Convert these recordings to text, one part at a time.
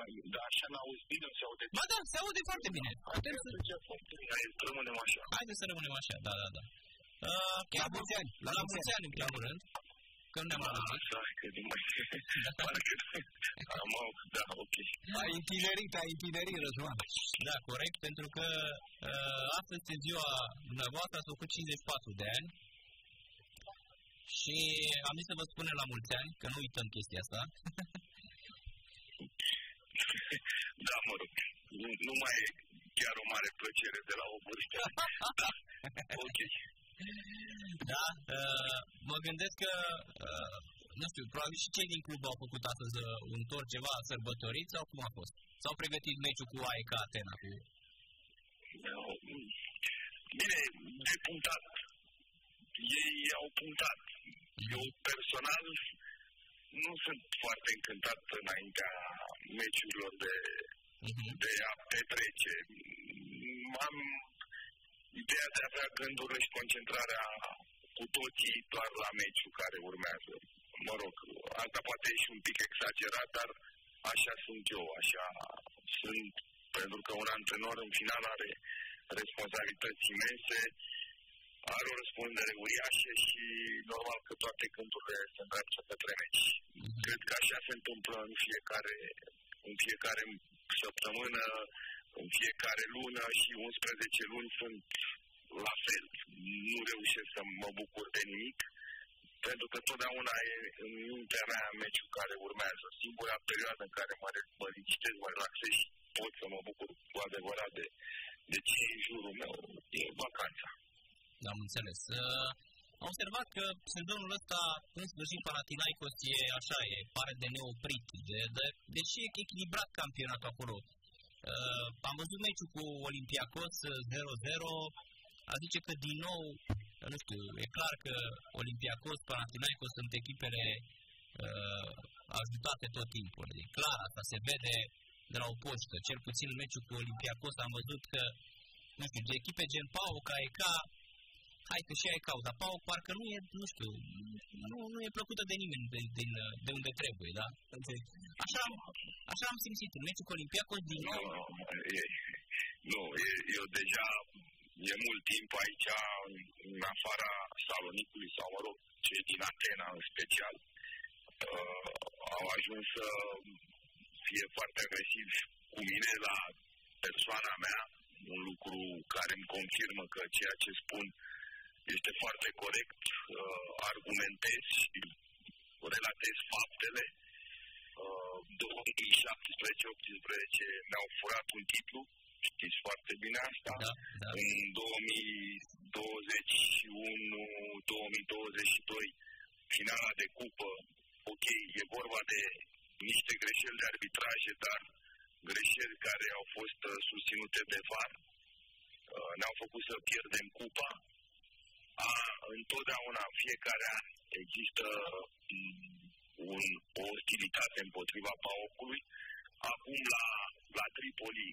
mai Da, așa n-auzi bine, se aude. Ba da, se aude foarte bine. Putem să... foarte bine. Hai să rămânem așa. Haideți să rămânem așa, da, da, da. Uh, la mulți ani. La, la mulți ani, în primul rând. Că nu ne-am auzit. Da, că nu mai... Parcă... Am da, ok. Ai întinerit, ai întinerit, Răzvan. Da, corect, pentru că uh, astăzi este ziua dumneavoastră, ați făcut 54 de ani. Și am zis să vă spunem la mulți ani, că nu uităm chestia asta. da, mă rog, nu, nu mai e chiar o mare plăcere de la o vârstă. da, ok. Da, uh, mă gândesc că, uh, nu știu, probabil și cei din club au făcut astăzi uh, un tor ceva sărbătorit sau cum a fost? S-au pregătit meciul cu AEK Atena? Cu... Bine, de punctat. Ei au punctat. Eu personal nu sunt foarte încântat înaintea meciurilor de, uh-huh. de a petrece. Am ideea de a avea gândurile și concentrarea cu toții doar la meciul care urmează. Mă rog, asta poate e și un pic exagerat, dar așa sunt eu, așa sunt, pentru că un antrenor în final are responsabilități imense, are o răspundere uriașă și normal că toate gândurile se îndreaptă către meci. Mm-hmm. Cred că așa se întâmplă în fiecare, în fiecare săptămână, în fiecare lună și 11 luni sunt la fel. Nu reușesc să mă bucur de nimic, pentru că totdeauna e în mintea mea meciul care urmează. Singura perioadă în care mă, mă liniștez, mă relaxez și pot să mă bucur cu adevărat de, de ce e în jurul meu, e vacanța. Am înțeles. Uh, am observat că sezonul ăsta, în sfârșit, Panathinaikos e așa, e, pare de neoprit, de, de, deși e echilibrat campionatul acolo. Uh, am văzut meciul cu Olympiacos 0-0, a zice că din nou, nu știu, e clar că Olympiacos, Panathinaikos sunt echipele uh, ajutate tot timpul. E clar, asta se vede de la o poștă. Cel puțin în meciul cu Olympiacos am văzut că, nu știu, de echipe gen Pau, ca ca hai că și ai cauza. Pau parcă nu e, nu știu, nu, nu e plăcută de nimeni de, din, de unde trebuie, da? Așa, așa am simțit în meciul cu Olimpiacos din nou. Nu, e, nu e, eu deja e mult timp aici, în afara Salonicului sau, mă rog, cei din Atena în special, uh, au ajuns să fie foarte agresiv cu mine la persoana mea, un lucru care îmi confirmă că ceea ce spun este foarte corect, uh, argumentez și relatez faptele. Uh, 2017-18 ne-au furat un titlu, știți foarte bine asta. Da, da. În 2021-2022, finala de cupă, ok, e vorba de niște greșeli de arbitraje, dar greșeli care au fost uh, susținute de VAR, uh, ne-au făcut să pierdem cupa, a, întotdeauna, în fiecare an, există mm, un, o ostilitate împotriva PAOC-ului. Acum, la, la Tripoli,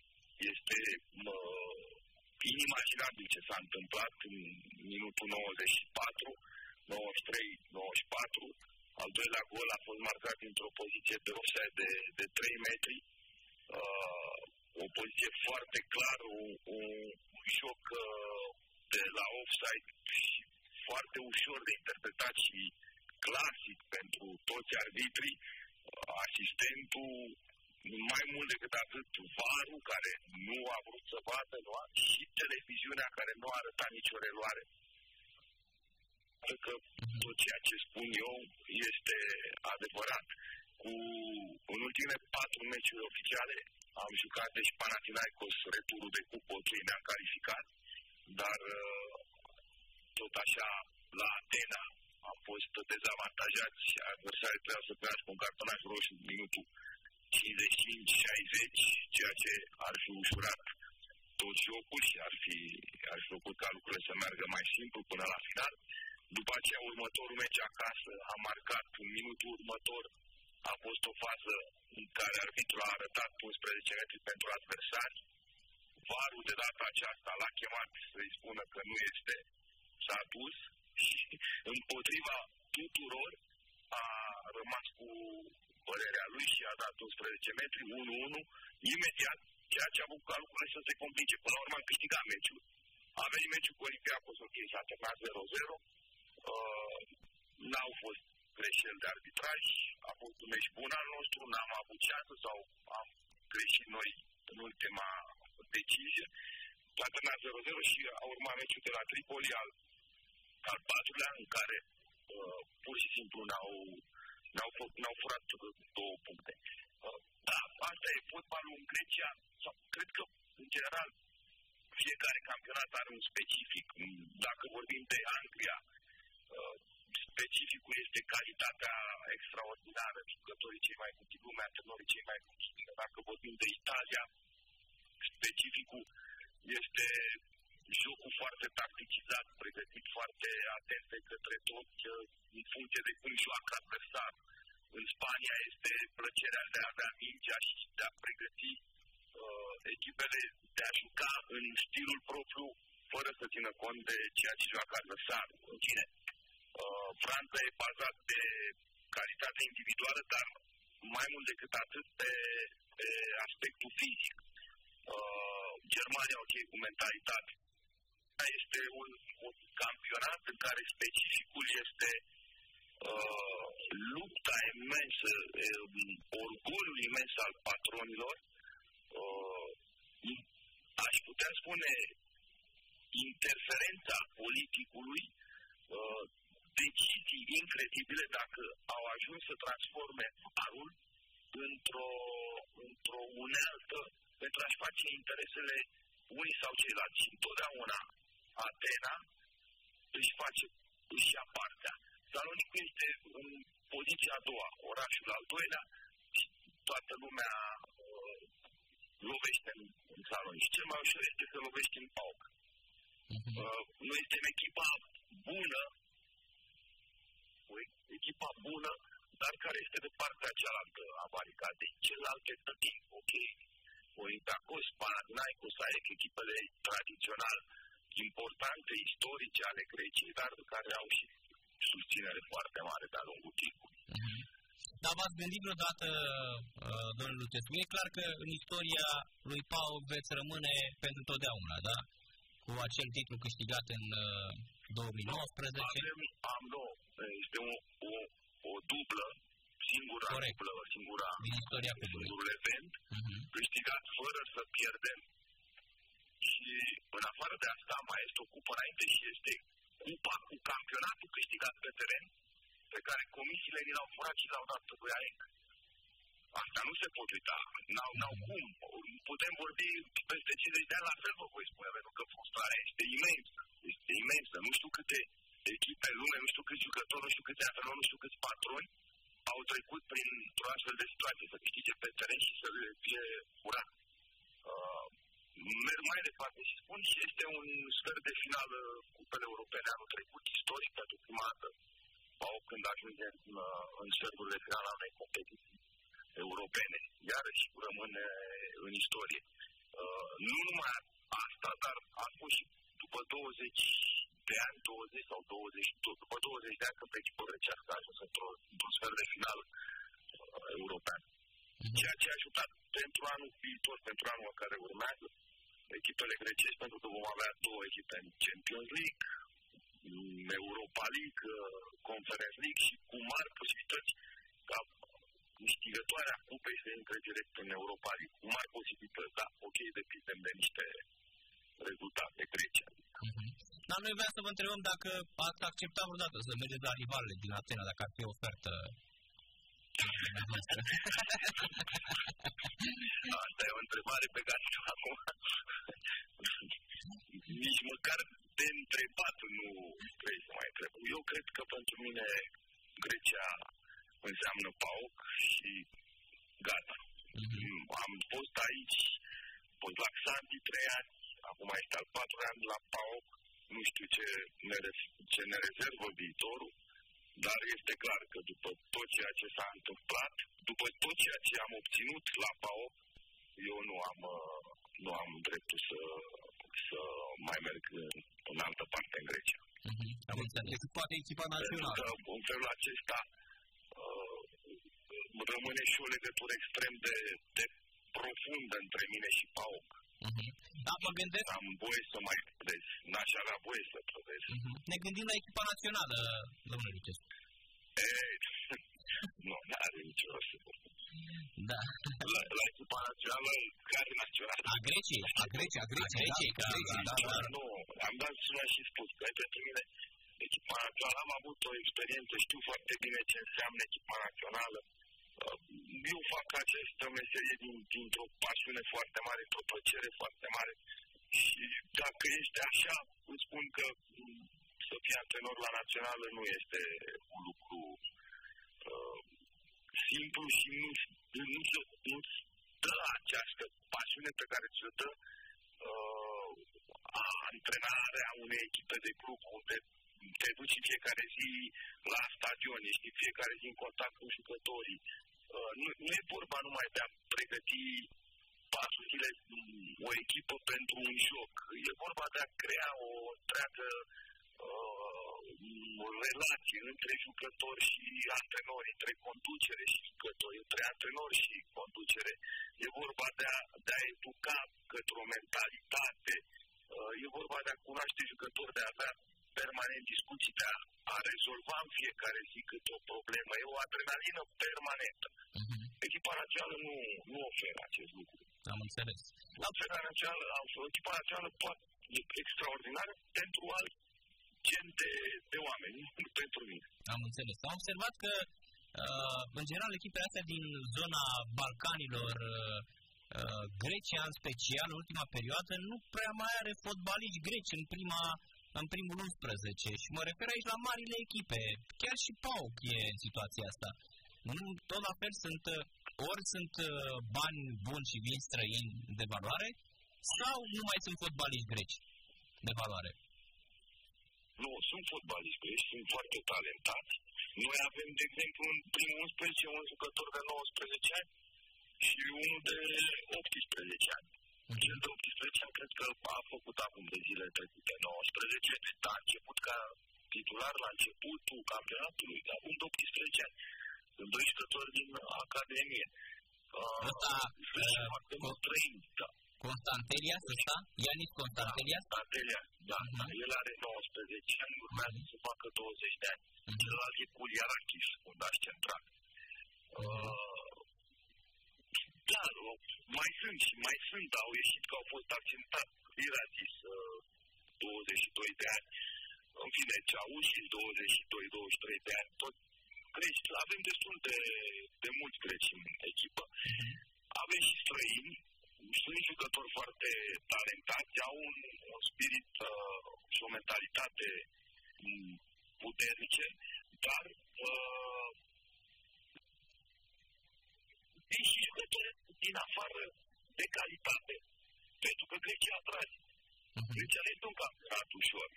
este mă, inimaginabil ce s-a întâmplat în minutul 94, 93, 94. Al doilea gol a fost marcat într-o poziție de offside de, de 3 metri. Uh, o poziție foarte clară, un, un, un joc uh, de la offside și foarte ușor de interpretat și clasic pentru toți arbitrii, asistentul mai mult decât atât varul care nu a vrut să vadă, nu a, și televiziunea care nu a arătat nicio reluare. Că tot ceea ce spun eu este adevărat. Cu, în ultimele patru meciuri oficiale am jucat deci Panathinaikos returul de cupă, ne-am calificat dar uh, tot așa la Atena am fost dezavantajați și adversarii trebuia să primească un cartonaj roșu în minutul 55-60, ceea ce ar fi ușurat tot jocul și ar fi, ar fi făcut ca lucrurile să meargă mai simplu până la final. După aceea, următorul meci acasă a marcat în minutul următor a fost o fază în care arbitrul a arătat 11 metri pentru adversari, varul de data aceasta l-a chemat să-i spună că nu este, s-a dus și împotriva tuturor a rămas cu, părerea lui și a dat 11 metri, 1-1, imediat ceea ce a avut ca lucrurile să se complice. Până la urmă am câștigat meciul. A venit meciul cu Olympiacos, ok, s-a terminat 0-0. Uh, n-au fost greșeli de arbitraj, a fost un meci bun al nostru, n-am avut șansă sau am greșit noi în ultima decizie. S-a terminat 0-0 și a urmat meciul de la Tripoli al, al patrulea în care uh, pur și simplu n-au, n-au, n-au furat două puncte. Uh, da, asta e fotbalul în Grecia, sau cred că în general fiecare campionat are un specific. Dacă vorbim de Anglia, uh, specificul este calitatea extraordinară, jucătorii cei mai buni din lume, antrenorii cei mai buni. Dacă vorbim de Italia, specificul este jocul foarte tacticizat, pregătit foarte atent de către toți, în funcție de cum joacă adversar. În Spania este plăcerea de a avea mingea și de a pregăti uh, echipele de a juca în stilul propriu, fără să țină cont de ceea ce joacă adversar. În fine, uh, Franța e bazat pe calitate individuală, dar mai mult decât atât pe, pe aspectul fizic. Uh, Germania, ok, cu mentalitate. Este un, un campionat în care specificul este uh, lupta imensă, uh, orgoliul imens al patronilor, uh, aș putea spune interferența politicului, uh, decizii incredibile dacă au ajuns să transforme parul într-o, într-o unealtă pentru a-și face interesele unii sau ceilalți. Și întotdeauna Atena își face, își ia partea. Salonicul este în poziția a doua, orașul al doilea și toată lumea uh, lovește în, în salon. Și cel mai ușor este să lovești în PAOK. Uh-huh. Uh, noi suntem echipa bună, o echipa bună, dar care este de partea cealaltă a baricadei. Celelalte tătii, ok, Olympiacos, Panathinaikos, AEC, echipele tradițional importante, istorice ale Greciei, dar care au și susținere foarte mare de-a lungul timpului. Uh-huh. Dar v-ați gândit vreodată, uh, domnul Lutescu, e clar că în istoria lui Pau veți rămâne pentru totdeauna, da? Cu acel titlu câștigat în uh, 2019. Avem, am două. Este o, o, o dublă singura Corect. dublă, singura din istoria clubului. singurul event uh-huh. câștigat fără să pierdem. Și în afară de asta mai este o cupă înainte și este cupa cu campionatul câștigat pe teren, pe care comisiile ni l-au furat și l-au dat lui AEC. Asta nu se pot uita. N-au, n-au cum. Putem vorbi peste 50 de ani, la fel vă voi spune, pentru că frustrarea este imensă. Este imensă. Nu știu câte echipe în lume, nu știu câți jucători, nu știu câți antrenori, nu știu câți patroni au trecut prin o astfel de situație, să câștige pe teren și să le fie furat. Uh, merg mai departe și spun și este un sfert de finală cupele europene anul trecut, istoric pentru prima dată, sau când ajunge în, în sfertul de final al unei competiții europene, iarăși rămâne în istorie. Uh, nu numai asta, dar a fost și după 20 de ani, 20 sau 20, după 20 de ani când pe echipă grecească a ajuns într-o, într sfert de final uh, european. Mm-hmm. Ceea ce a ajutat pentru anul viitor, pentru anul care urmează, echipele grecești, pentru că vom avea două echipe în Champions League, Europa League, uh, Conference League și cu mari posibilități ca câștigătoarea cupei să intre direct în Europa League, cu mari posibilități, da, ok, depindem de niște rezultate Grecia. Uh-huh. Dar noi vreau să vă întrebăm dacă ați acceptat vreodată să mergeți la rivalele din Atena, dacă ar fi o ofertă Asta e o întrebare pe care acum nici măcar de întrebat nu trebuie să mai întreb. Eu cred că pentru mine Grecia înseamnă PAOC și gata. Mm-hmm. Am fost aici, fost la Xanti trei ani, acum este al patrulea an la PAOC, nu știu ce ne, ce ne rezervă viitorul, dar este clar că după tot ceea ce s-a întâmplat, după tot ceea ce am obținut la PAO, eu nu am, uh, nu am dreptul să, să mai merg în, în altă parte în Grecia. Uh-huh. Am înțeles. Deci poate echipa națională. Pentru că în felul acesta uh, rămâne și o legătură extrem de, de profundă între mine și Pauc. Uh-huh. Da, mă gândesc... Am voie să mai trădez. N-aș avea voie să trădez. Uh-huh. Ne gândim la echipa națională, domnule Lucescu. E, nu, nu are nicio rost. Da. La, la echipa națională, care națională? A Greciei, a Greciei, a Greciei, a Greciei, da, da, da, da, da, da. Nu, am dat și și spus că pentru mine echipa națională am avut o experiență, știu foarte bine ce înseamnă echipa națională. Uh, eu fac această meserie din, dintr-o pasiune foarte mare, într-o plăcere foarte mare. Și dacă este așa, îți spun că mm, să fii antrenor la națională nu este un lucru uh, simplu și nu, nu, se, nu dă această pasiune pe care ți-o dă uh, antrenarea unei echipe de grup unde te duci în fiecare zi la stadion, ești fiecare zi în contact cu jucătorii. Uh, nu, nu e vorba numai de a pregăti patru zile o echipă pentru un joc. E vorba de a crea o întreagă uh, relație între jucători și antrenori, între conducere și jucători, între antrenori și conducere. E vorba de a, de a educa către o mentalitate, uh, e vorba de a cunoaște jucători, de a avea permanent discuții, de a, a rezolva în fiecare zi câte o problemă. E o adrenalină permanentă. Uh-huh. Echipa națională nu, nu oferă acest lucru. Am înțeles. La echipa națională, echipa națională poate e extraordinară pentru alt gen de, de oameni, nu pentru mine. Am înțeles. Am observat că, uh, în general, echipele astea din zona Balcanilor, uh, uh, Grecia în special, în ultima perioadă, nu prea mai are fotbaliști greci în prima în primul 11 și mă refer aici la marile echipe. Chiar și PAOK e în situația asta. Nu, tot la fel sunt, ori sunt uh, bani buni și vin străini de valoare, sau nu mai sunt fotbaliști greci de valoare? Nu, sunt fotbaliști greci, sunt foarte talentați. Noi avem, de exemplu, în primul 11 un jucător de 19 ani și unul de 18 ani. Cel de 18 ani cred că a făcut acum de zile trecute 19, deci a început ca titular la începutul campionatului, de acum de 18 ani. Sunt doi jucători din Academie. Ăsta, uh, trăim, da. Constantelias ăsta? Ianis Constantelias? Da, Constantelias, da. Uh-huh. El are 19 ani, urmează să facă 20 de ani. Uh-huh. Celălalt e Culiarachis, fundaș central. Uh, da, mai sunt și mai sunt, au ieșit că au fost accentat. Era zis uh, 22 de ani. În fine, Ceauși, 22-23 de ani, tot greci. Avem destul de, de mulți greci în echipă. Uh-huh. Avem și străini, sunt jucători foarte talentați, au un, un spirit uh, și o mentalitate mm, puternice, dar uh, vin și jucători din afară de calitate. Pentru că Grecia atrage. Uh-huh. Grecia nu este un campionat ușor.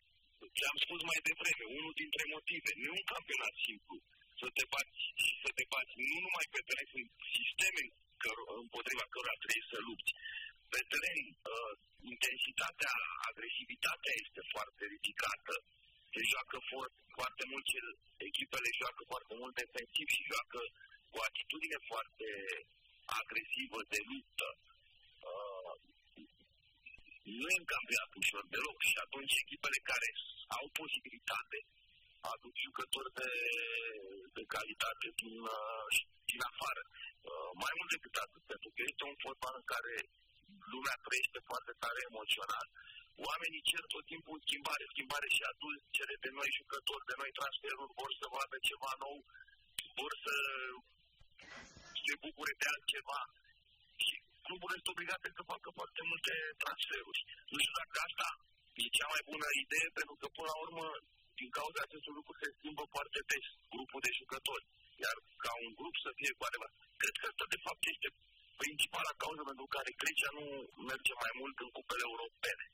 Ce am spus mai devreme, unul dintre motive, nu e un campionat simplu să te bați și să te bați nu numai pe teren, sunt sisteme căr- împotriva cărora trebuie să lupți. Pe teren, uh, intensitatea, agresivitatea este foarte ridicată, se joacă foarte, foarte mult, cel, echipele joacă foarte mult defensiv și joacă cu atitudine foarte agresivă de luptă. Uh, nu e în campionat ușor deloc și atunci echipele care au posibilitate aduc jucători de, de calitate din, uh, din afară. Uh, mai mult decât atât, pentru că este un fotbal în care lumea trăiește foarte tare emoțional. Oamenii cer tot timpul schimbare, schimbare și adulți cere de noi jucători, de noi transferuri, vor să vadă ceva nou, vor să se bucure de altceva și clubul este obligat să facă foarte multe transferuri. Nu știu dacă asta e cea mai bună idee, pentru că până la urmă, din cauza acestui lucru se schimbă foarte des grupul de jucători. Iar ca un grup să fie cu adevărat. Cred că asta de fapt este principala cauză pentru care Grecia nu merge mai mult în cupele europene.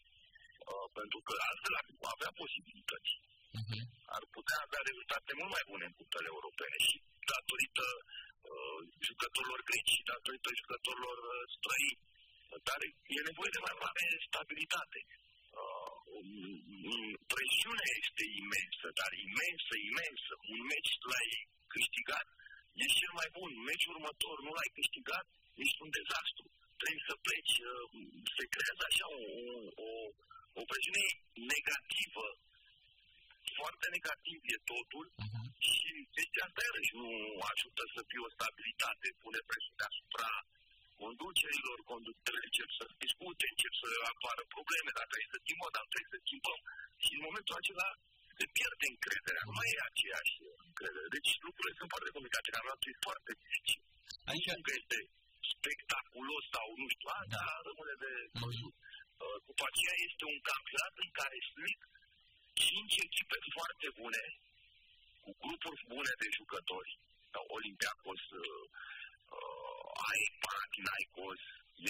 Uh, pentru că altfel ar avea posibilități. Uh-huh. Ar putea avea rezultate mult mai bune în cupele europene și datorită uh, jucătorilor greci și datorită jucătorilor uh, străini. Dar e nevoie de mai mare stabilitate. Uh, presiunea este imensă, dar imensă, imensă. Un meci l-ai câștigat ești cel mai bun, meciul următor nu l-ai câștigat, ești un dezastru. Trebuie să pleci. Uh, se creează așa o, o, o presiune negativă, foarte negativ e totul uh-huh. și deci asta iarăși nu ajută să fie o stabilitate, pune presiune asupra conducerilor, conductele încep să discute, încep să apară probleme, dacă trebuie să schimbăm, dar trebuie să schimbăm. Și în momentul acela se pierde încrederea, nu mai e aceeași încredere. Deci lucrurile sunt foarte complicate, campionatul e foarte dificil. Adică... Nu că este spectaculos sau nu știu, a, da. rămâne de văzut. Uh, după aceea este un campionat în care sunt cinci echipe foarte bune, cu grupuri bune de jucători. Olympiacos, uh, uh, ai Panathinaikos,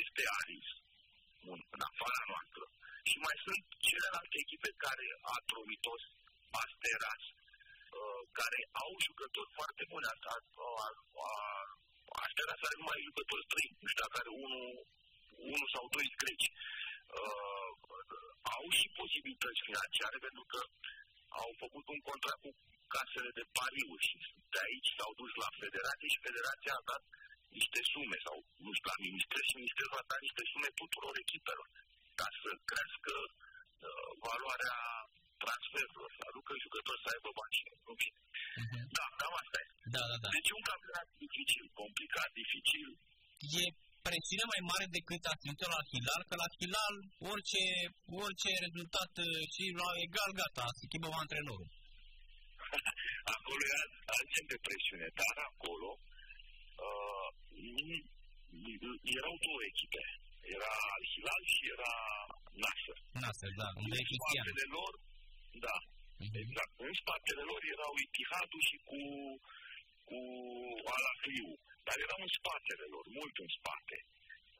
este Aris, bun, în afara noastră. Și mai sunt celelalte echipe care, Atromitos, Asteras, uh, care au jucători foarte buni. Asta, uh, uh, Asteras are numai jucători străini, nu știu dacă are unul, unul sau doi greci. Uh, au și posibilități financiare pentru că au făcut un contract cu casele de pariuri și de aici s-au dus la federație și federația a dat niște sume sau, nu știu, la minister și ministerul a dat niște sume tuturor echipelor ca să crească uh, valoarea transferurilor, să aducă jucători să aibă bani și nu știu. Uh-huh. Da, cam asta e. Da, da, da. Deci un campionat dificil, complicat, dificil. E presiune mai mare decât a simțit la Hilal, că la Hilal orice, orice rezultat uh, și la egal, gata, se schimbă antrenorul. acolo era alt de presiune, dar acolo uh, erau două echipe. Era Hilal și era Nasser. Nasser, da, unde e Cristian. În spatele lor, da, uh-huh. exact. În spatele lor erau Itihadul și cu, cu Alafiu, dar erau în spatele lor, mult în spate.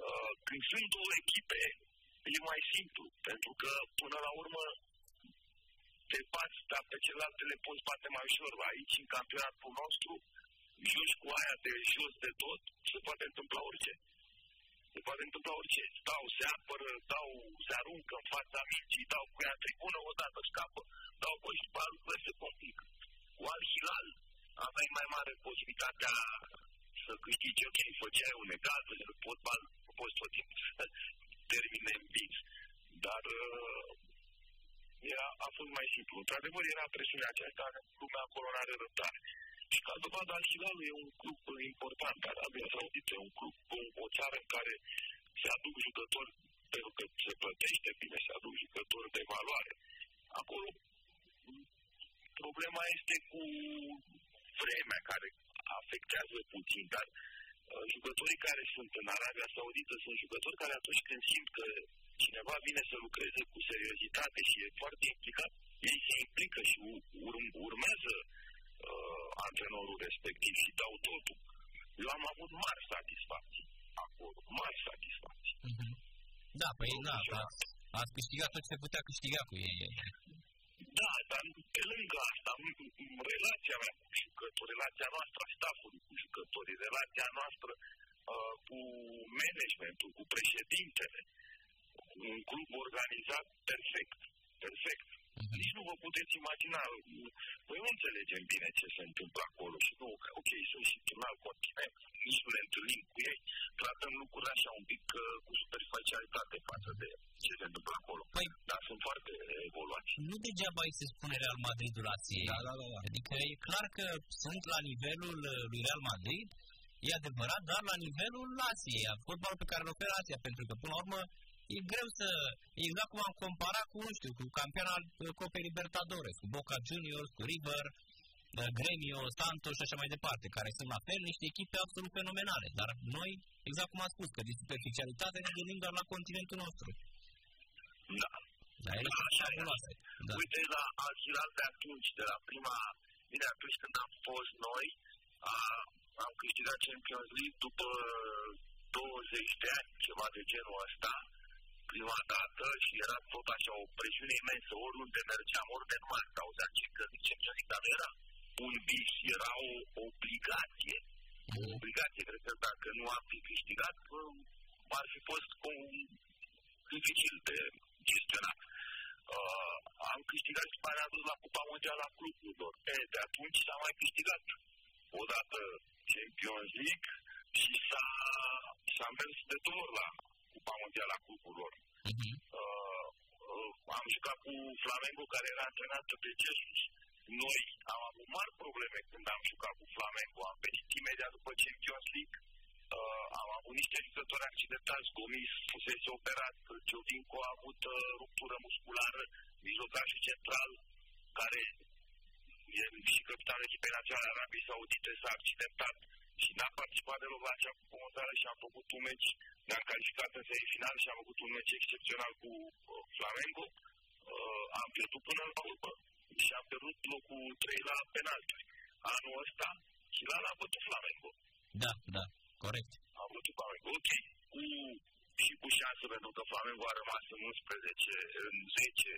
Uh, când sunt două echipe, e mai simplu, pentru că până la urmă te bați, dar pe celelalte le poți bate mai ușor. Aici, în campionatul nostru, joci cu aia de jos de tot, se poate întâmpla orice. Se poate întâmpla orice. Stau, se apără, dau, se aruncă în fața micii, dau cu ea tribună, odată scapă, dau cu și după lucrurile se complică. Cu Al Hilal aveai mai mare posibilitatea să câștigi, ok, făceai un egal, fotbal, poți tot timpul să termine în bine. Dar uh, era, a fost mai simplu. Într-adevăr, era presiunea aceasta, lumea acolo nu are răbdare. Și ca dovadă, Al Hilal e un club important, Arabia Saudită e un club, o, o țară în care se aduc jucători pentru că se plătește bine, se aduc jucători de valoare. Acolo problema este cu vremea care afectează puțin, dar uh, jucătorii care sunt în Arabia Saudită sunt jucători care atunci când simt că cineva vine să lucreze cu seriozitate și e foarte implicat, ei se implică și ur- urmează uh, antrenorul respectiv și dau totul. Eu am avut mari satisfacții acolo, mari satisfacții. Mm-hmm. Da, păi da, ați, ați câștigat tot ce putea câștiga cu ei. Da, dar pe lângă asta, relația mea cu jucători, relația noastră a staffului cu jucătorii, relația noastră uh, cu managementul, cu președintele, un club organizat perfect, perfect. Uh-huh. Nici nu vă puteți imagina, noi nu înțelegem bine ce se întâmplă acolo și nu, ok, sunt și în alt continent, nici nu ne întâlnim cu ei, tratăm lucrurile așa un pic uh, cu superficialitate față de ce se întâmplă acolo. Păi, Dar sunt foarte evoluați. Nu degeaba îi se spune Real Madrid Ației. Da, da, da, da. Adică e clar că sunt la nivelul uh, lui Real Madrid, e adevărat, dar la nivelul Asiei, a fotbalul pe care îl oferă Asia, pentru că, până la urmă, e greu să, exact cum am comparat cu, nu știu, cu campioana Copei Libertadores, cu Boca Juniors, cu River, uh, Gremio, Santos și așa mai departe, care sunt la fel niște echipe absolut fenomenale. Dar noi, exact cum am spus, că de superficialitate ne gândim doar la continentul nostru. Da. Dar el da, așa e. Da. Uite la Al Hilal de atunci, de la prima, bine atunci când am fost noi, a, am câștigat Champions League după 20 de ani, ceva de genul ăsta, prima dată și era tot așa o presiune imensă, oriunde mergeam, oriunde nu mai auzea ce că Champions League, dar era un vis, era o obligație. O obligație, cred că dacă nu am fi câștigat, ar fi fost cu dificil de gestionat. Uh, am câștigat și mai dus la Cupa Mondială a cluburilor. E, de atunci s-a mai câștigat odată Champions League și s-a, s-a mers de două ori la Cupa Mondială a cluburilor. Uh-huh. Uh, uh, am jucat cu Flamengo, care era antrenată de Jesus. Noi am avut mari probleme când am jucat cu Flamengo. Am venit imediat după Champions League. Uh, am avut niște jucători accidentați. Gomis fusese operat. Giovinco a avut uh, ruptură musculară. Mijlocașul central, care e și capitanul echipei naționale Arabiei Saudite, s-a accidentat și n-a participat deloc la acea mondială și am făcut un meci, ne-am calificat în semifinal și am făcut un meci excepțional cu uh, Flamengo. Uh, am pierdut până la urmă și am pierdut locul 3 la penalti. Anul ăsta Hilal a bătut Flamengo. Da, da, corect. A bătut Flamengo, ok, cu, și cu șansă pentru că Flamengo a rămas în 11, în 10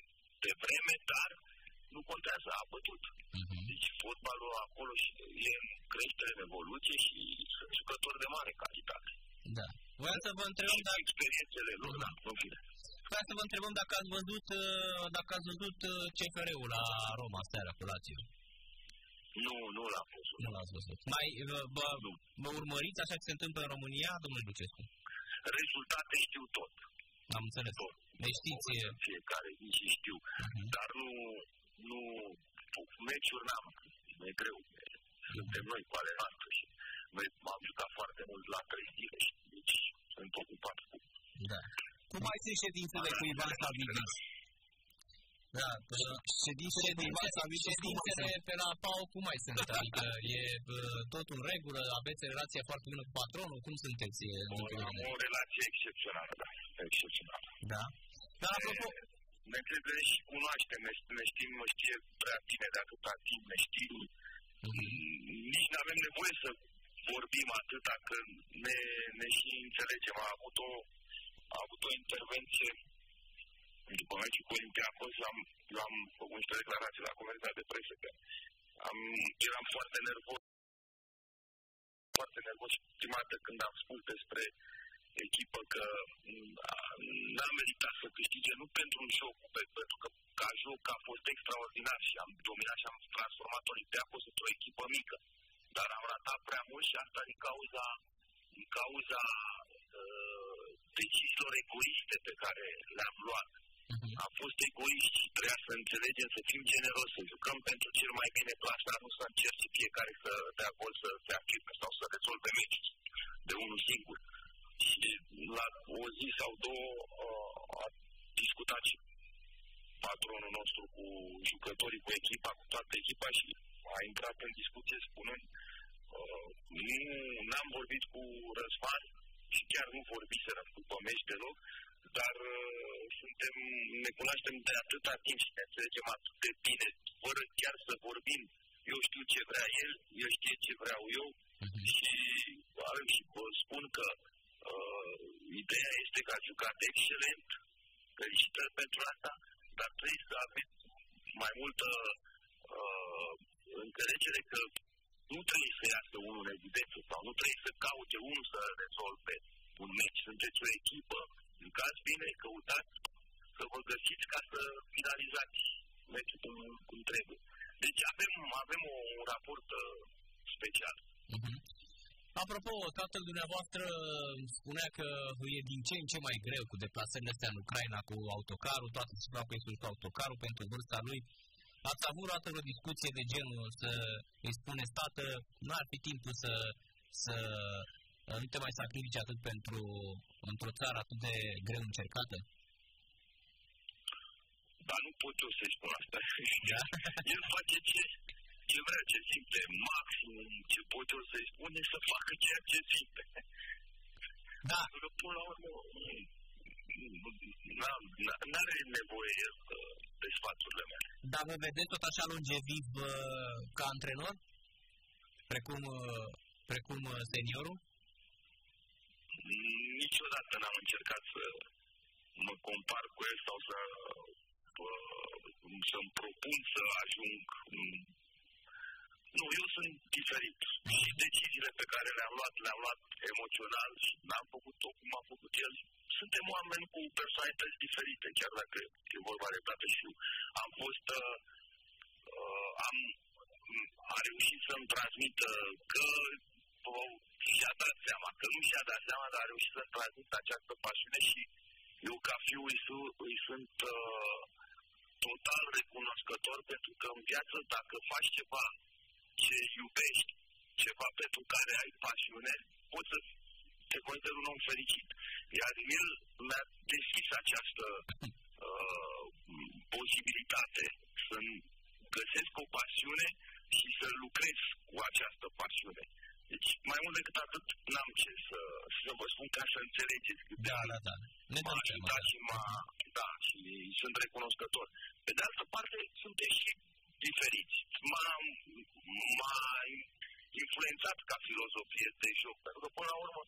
de vreme, dar nu contează, a bătut. Uh-huh. Deci fotbalul acolo și e în creștere, în evoluție și sunt jucători de mare calitate. Da. Vreau să vă întrebăm dacă... Experiențele lor, da, în fine. Vreau să vă întrebăm dacă ați văzut, uh, dacă ați văzut uh, CFR-ul la Roma seara cu Lazio. Nu, nu l-am văzut. Nu l-ați văzut. Mai, vă, vă urmăriți așa ce se întâmplă în România, domnule Ducescu? Rezultate știu tot. Am înțeles. Tot. Deci știți... Fiecare zi și știu. Uh-huh. Dar nu, nu, meciuri n-am, e greu. Suntem noi cu ale noastre și noi m-am jucat foarte mult la trei zile și deci sunt ocupat cu... Da. Cum mai sunt ședințele cu Ivan Savidis? Da, ședințele de Ivan Savidis, ședințele pe la PAO cum mai sunt? Adică e tot în regulă, aveți relație foarte bună cu patronul, cum sunteți? Am o relație excepțională, da, excepțională. Da? Dar apropo, ne înțelegem și cunoaștem, ne, ne știm, mă știe prea bine de atâta timp, ne știm. Mm-hmm. Nici nu avem nevoie să vorbim atâta că ne, ne și înțelegem. A avut o, a avut o intervenție după meciul cu Olympiacos, am, eu am făcut niște declarații la conferința de presă că am, eram foarte nervos foarte nervos prima dată când am spus despre echipă că mm, n-a meritat să câștige, nu pentru un joc, pentru că ca joc a fost extraordinar și am dominat și am transformat Olympiacos într-o echipă mică. Dar am ratat prea mult și asta din cauza, din cauza uh, deciziilor egoiste pe care le-am luat. Uh-huh. Am fost egoiști și trebuia să înțelegem, să fim generoși, să jucăm pentru cel mai bine plasat, nu să încerci fiecare să dea gol, să se afirme sau să rezolve meciul de unul singur. Uh, și la o zi sau două a discutat și patronul nostru cu jucătorii, cu echipa, cu toată echipa și a intrat în discuție spunând uh, nu am vorbit cu Răzvan și chiar nu vorbiserăm cu meci deloc, dar uh, suntem, ne cunoaștem de atâta timp și ne înțelegem atât de bine, fără chiar să vorbim. Eu știu ce vrea el, el știe ce vreau eu uh-huh. și avem și spun că Uh, ideea este că a jucat excelent, felicitări pentru asta, dar trebuie să aveți mai multă uh, înțelegere că nu trebuie să iasă unul în evidență sau nu trebuie să caute unul să rezolve un meci. Sunteți o echipă, jucați bine, căutați să vă găsiți ca să finalizați meciul cum, cum trebuie. Deci avem, avem o, un raport uh, special. Uh-huh. Apropo, tatăl dumneavoastră spunea că e din ce în ce mai greu cu deplasările astea în Ucraina cu autocarul, toate se fac cu autocarul pentru vârsta lui. Ați avut o o discuție de genul să îi spuneți, tată, nu ar fi timpul să, să nu te mai sacrifici atât pentru într-o țară atât de greu încercată? Dar nu pot eu să-i spun asta. Da? El face ce ce vrea, ce simte, maximum ce pot eu să-i spun e să facă ceea ce simte. Da. Că până la urmă nu are nevoie de sfaturile mele. Dar vă vedeți tot așa longeviv ca antrenor? Precum, precum seniorul? Niciodată n-am încercat să mă compar cu el sau să să-mi propun să ajung nu, eu sunt diferit. Și deciziile pe care le-am luat, le-am luat emoțional și n-am făcut-o cum a făcut el. Suntem oameni cu personalități diferite, chiar dacă e vorba de toate și am fost, uh, uh, am, a reușit să-mi transmită că și-a dat seama, că nu și-a dat seama, dar a reușit să transmită această pasiune și eu ca fiu îi, su- îi sunt uh, total recunoscător pentru că în viață dacă faci ceva ce iubești, ceva pentru care ai pasiune, poți să te consideri un om fericit. Iar el mi-a deschis această uh, posibilitate să găsesc o pasiune și să lucrez cu această pasiune. Deci, mai mult decât atât, n-am ce să, să vă spun ca să înțelegeți cât da, da, da. Ne m-a ajutat și m-a, da, și sunt recunoscător. Pe de altă parte, sunteți și diferiți. M-a, m-a influențat ca filozofie de joc, pentru că până la urmă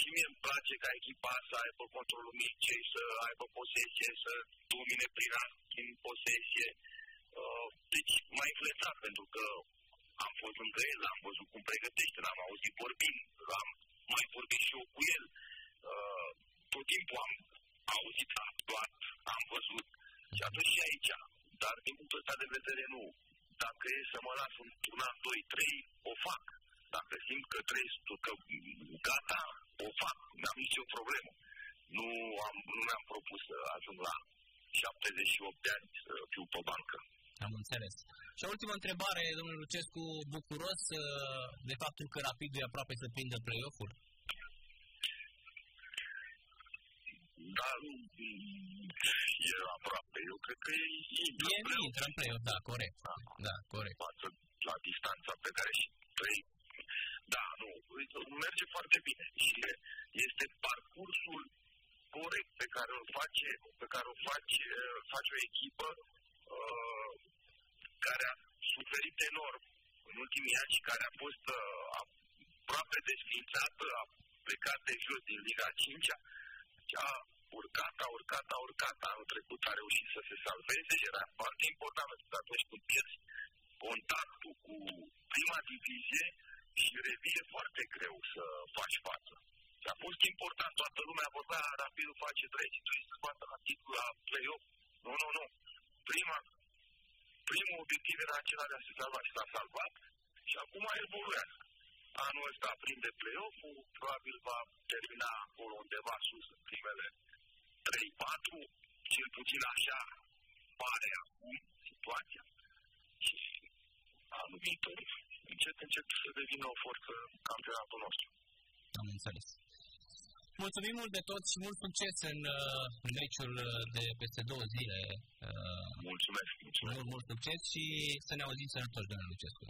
și mie îmi place ca echipa să aibă controlul micei, să aibă posesie, să domine prin în posesie. Uh, deci m-a influențat pentru că am fost lângă el, am văzut cum pregătește, l-am auzit vorbind, am mai vorbit și eu cu el. Uh, tot timpul am auzit, am actuat, am văzut. Și atunci și aici. Dar din punctul ăsta de vedere nu. Dacă e să mă las un an, doi, trei, o fac. Dacă simt că trebuie, că gata, o fac, n-am nicio problemă. Nu, am, nu mi-am propus să ajung la 78 de ani să fiu pe bancă. Am înțeles. Și o ultimă întrebare, domnul Lucescu, bucuros uh, de faptul că Rapidul e aproape să prindă play-off-ul? Da, e aproape. Eu cred că e intră e, în intră în play-off, da, corect. Da, da corect. Față la distanța pe care și trei da, nu, merge foarte bine și este parcursul corect pe care îl face, pe care o face, face o echipă uh, care a suferit enorm în ultimii ani și care a fost uh, aproape desfințată, a plecat de jos din Liga 5 și a urcat, a urcat, a urcat. Anul trecut a reușit să se salveze, era foarte important pentru că atunci când pierzi contactul cu prima divizie, și revine foarte greu să faci față. Și a fost important, toată lumea vorbea, Rapidul face 32 să scoată la titlu la play-off. Nu, nu, nu. Prima, primul obiectiv era acela de a se salva și s-a salvat și acum evoluează. Anul ăsta prinde play-off-ul, probabil va termina acolo undeva sus în primele 3-4, cel puțin așa pare acum situația. Și anul viitor încet, încet să devină o forță campionatul nostru. Am înțeles. Mulțumim mult de tot și mult succes în, uh, în meciul uh, de peste două zile. Uh, mulțumesc, mulțumesc. Mult, mult succes și să ne auzim sănătoși, domnule Lucescu.